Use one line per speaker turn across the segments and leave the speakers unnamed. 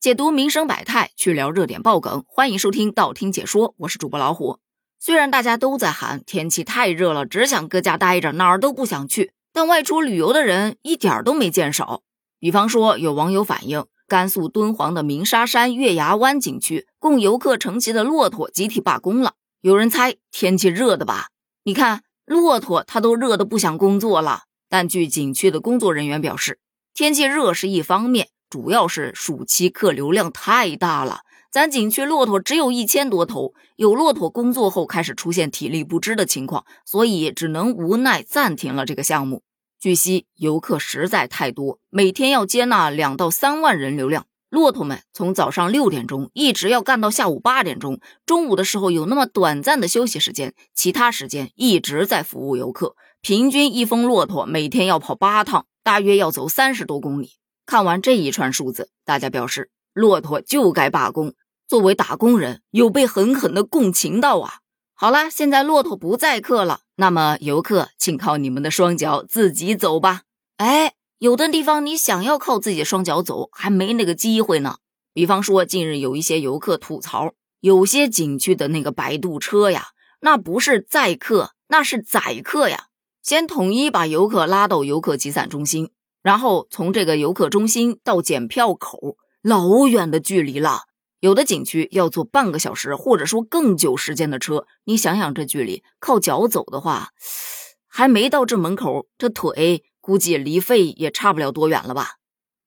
解读民生百态，去聊热点爆梗，欢迎收听道听解说，我是主播老虎。虽然大家都在喊天气太热了，只想搁家待着，哪儿都不想去，但外出旅游的人一点都没见少。比方说，有网友反映，甘肃敦煌的鸣沙山月牙湾景区供游客乘骑的骆驼集体罢工了。有人猜天气热的吧？你看，骆驼它都热得不想工作了。但据景区的工作人员表示，天气热是一方面。主要是暑期客流量太大了，咱景区骆驼只有一千多头，有骆驼工作后开始出现体力不支的情况，所以只能无奈暂停了这个项目。据悉，游客实在太多，每天要接纳两到三万人流量，骆驼们从早上六点钟一直要干到下午八点钟，中午的时候有那么短暂的休息时间，其他时间一直在服务游客。平均一峰骆驼每天要跑八趟，大约要走三十多公里。看完这一串数字，大家表示骆驼就该罢工。作为打工人，有被狠狠的共情到啊！好了，现在骆驼不载客了，那么游客请靠你们的双脚自己走吧。哎，有的地方你想要靠自己双脚走，还没那个机会呢。比方说，近日有一些游客吐槽，有些景区的那个摆渡车呀，那不是载客，那是宰客呀！先统一把游客拉到游客集散中心。然后从这个游客中心到检票口，老远的距离了。有的景区要坐半个小时，或者说更久时间的车。你想想这距离，靠脚走的话，还没到这门口，这腿估计离肺也差不了多远了吧？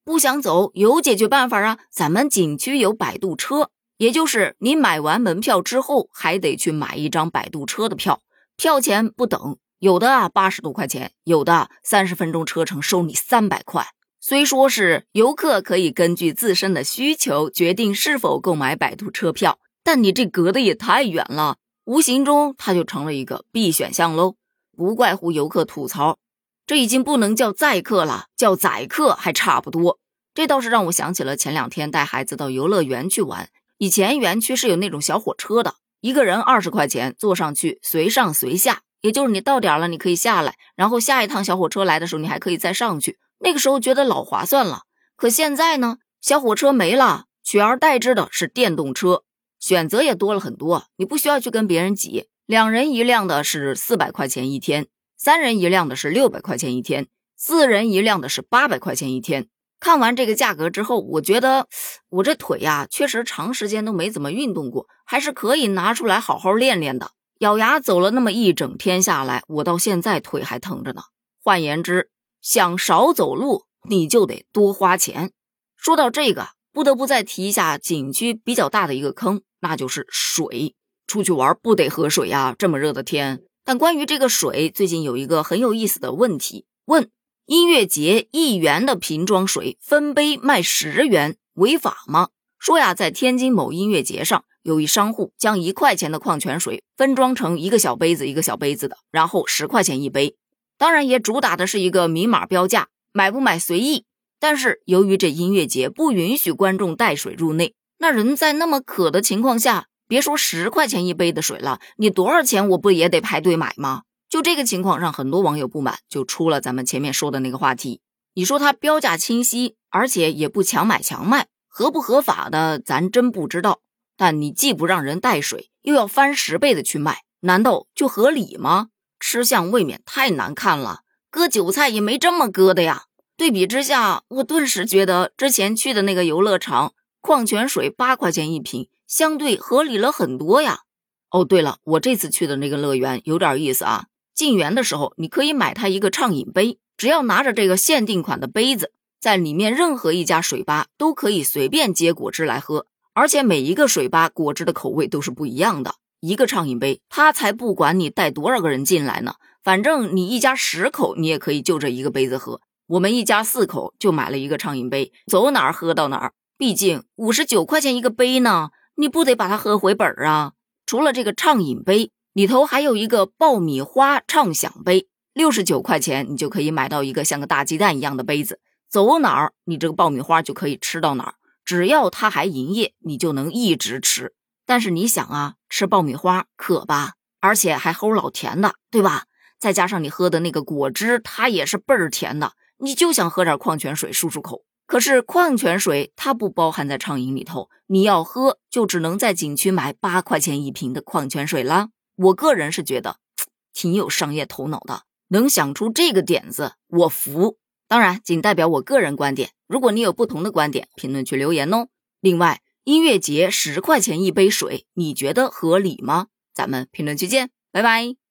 不想走，有解决办法啊！咱们景区有摆渡车，也就是你买完门票之后，还得去买一张摆渡车的票，票钱不等。有的啊八十多块钱，有的三十分钟车程收你三百块。虽说是游客可以根据自身的需求决定是否购买摆渡车票，但你这隔得也太远了，无形中它就成了一个 B 选项喽。不怪乎游客吐槽，这已经不能叫载客了，叫宰客还差不多。这倒是让我想起了前两天带孩子到游乐园去玩，以前园区是有那种小火车的，一个人二十块钱，坐上去随上随下。也就是你到点了，你可以下来，然后下一趟小火车来的时候，你还可以再上去。那个时候觉得老划算了。可现在呢，小火车没了，取而代之的是电动车，选择也多了很多。你不需要去跟别人挤，两人一辆的是四百块钱一天，三人一辆的是六百块钱一天，四人一辆的是八百块钱一天。看完这个价格之后，我觉得我这腿呀，确实长时间都没怎么运动过，还是可以拿出来好好练练的。咬牙走了那么一整天下来，我到现在腿还疼着呢。换言之，想少走路，你就得多花钱。说到这个，不得不再提一下景区比较大的一个坑，那就是水。出去玩不得喝水呀，这么热的天。但关于这个水，最近有一个很有意思的问题：问音乐节一元的瓶装水分杯卖十元，违法吗？说呀，在天津某音乐节上。有一商户将一块钱的矿泉水分装成一个小杯子一个小杯子的，然后十块钱一杯。当然也主打的是一个明码标价，买不买随意。但是由于这音乐节不允许观众带水入内，那人在那么渴的情况下，别说十块钱一杯的水了，你多少钱我不也得排队买吗？就这个情况让很多网友不满，就出了咱们前面说的那个话题。你说他标价清晰，而且也不强买强卖，合不合法的咱真不知道。但你既不让人带水，又要翻十倍的去卖，难道就合理吗？吃相未免太难看了，割韭菜也没这么割的呀。对比之下，我顿时觉得之前去的那个游乐场，矿泉水八块钱一瓶，相对合理了很多呀。哦，对了，我这次去的那个乐园有点意思啊。进园的时候，你可以买它一个畅饮杯，只要拿着这个限定款的杯子，在里面任何一家水吧都可以随便接果汁来喝。而且每一个水吧果汁的口味都是不一样的。一个畅饮杯，他才不管你带多少个人进来呢，反正你一家十口，你也可以就这一个杯子喝。我们一家四口就买了一个畅饮杯，走哪儿喝到哪儿。毕竟五十九块钱一个杯呢，你不得把它喝回本儿啊？除了这个畅饮杯，里头还有一个爆米花畅享杯，六十九块钱你就可以买到一个像个大鸡蛋一样的杯子，走哪儿你这个爆米花就可以吃到哪儿。只要它还营业，你就能一直吃。但是你想啊，吃爆米花渴吧，而且还齁老甜的，对吧？再加上你喝的那个果汁，它也是倍儿甜的，你就想喝点矿泉水漱漱口。可是矿泉水它不包含在畅饮里头，你要喝就只能在景区买八块钱一瓶的矿泉水啦。我个人是觉得挺有商业头脑的，能想出这个点子，我服。当然，仅代表我个人观点。如果你有不同的观点，评论区留言哦。另外，音乐节十块钱一杯水，你觉得合理吗？咱们评论区见，拜拜。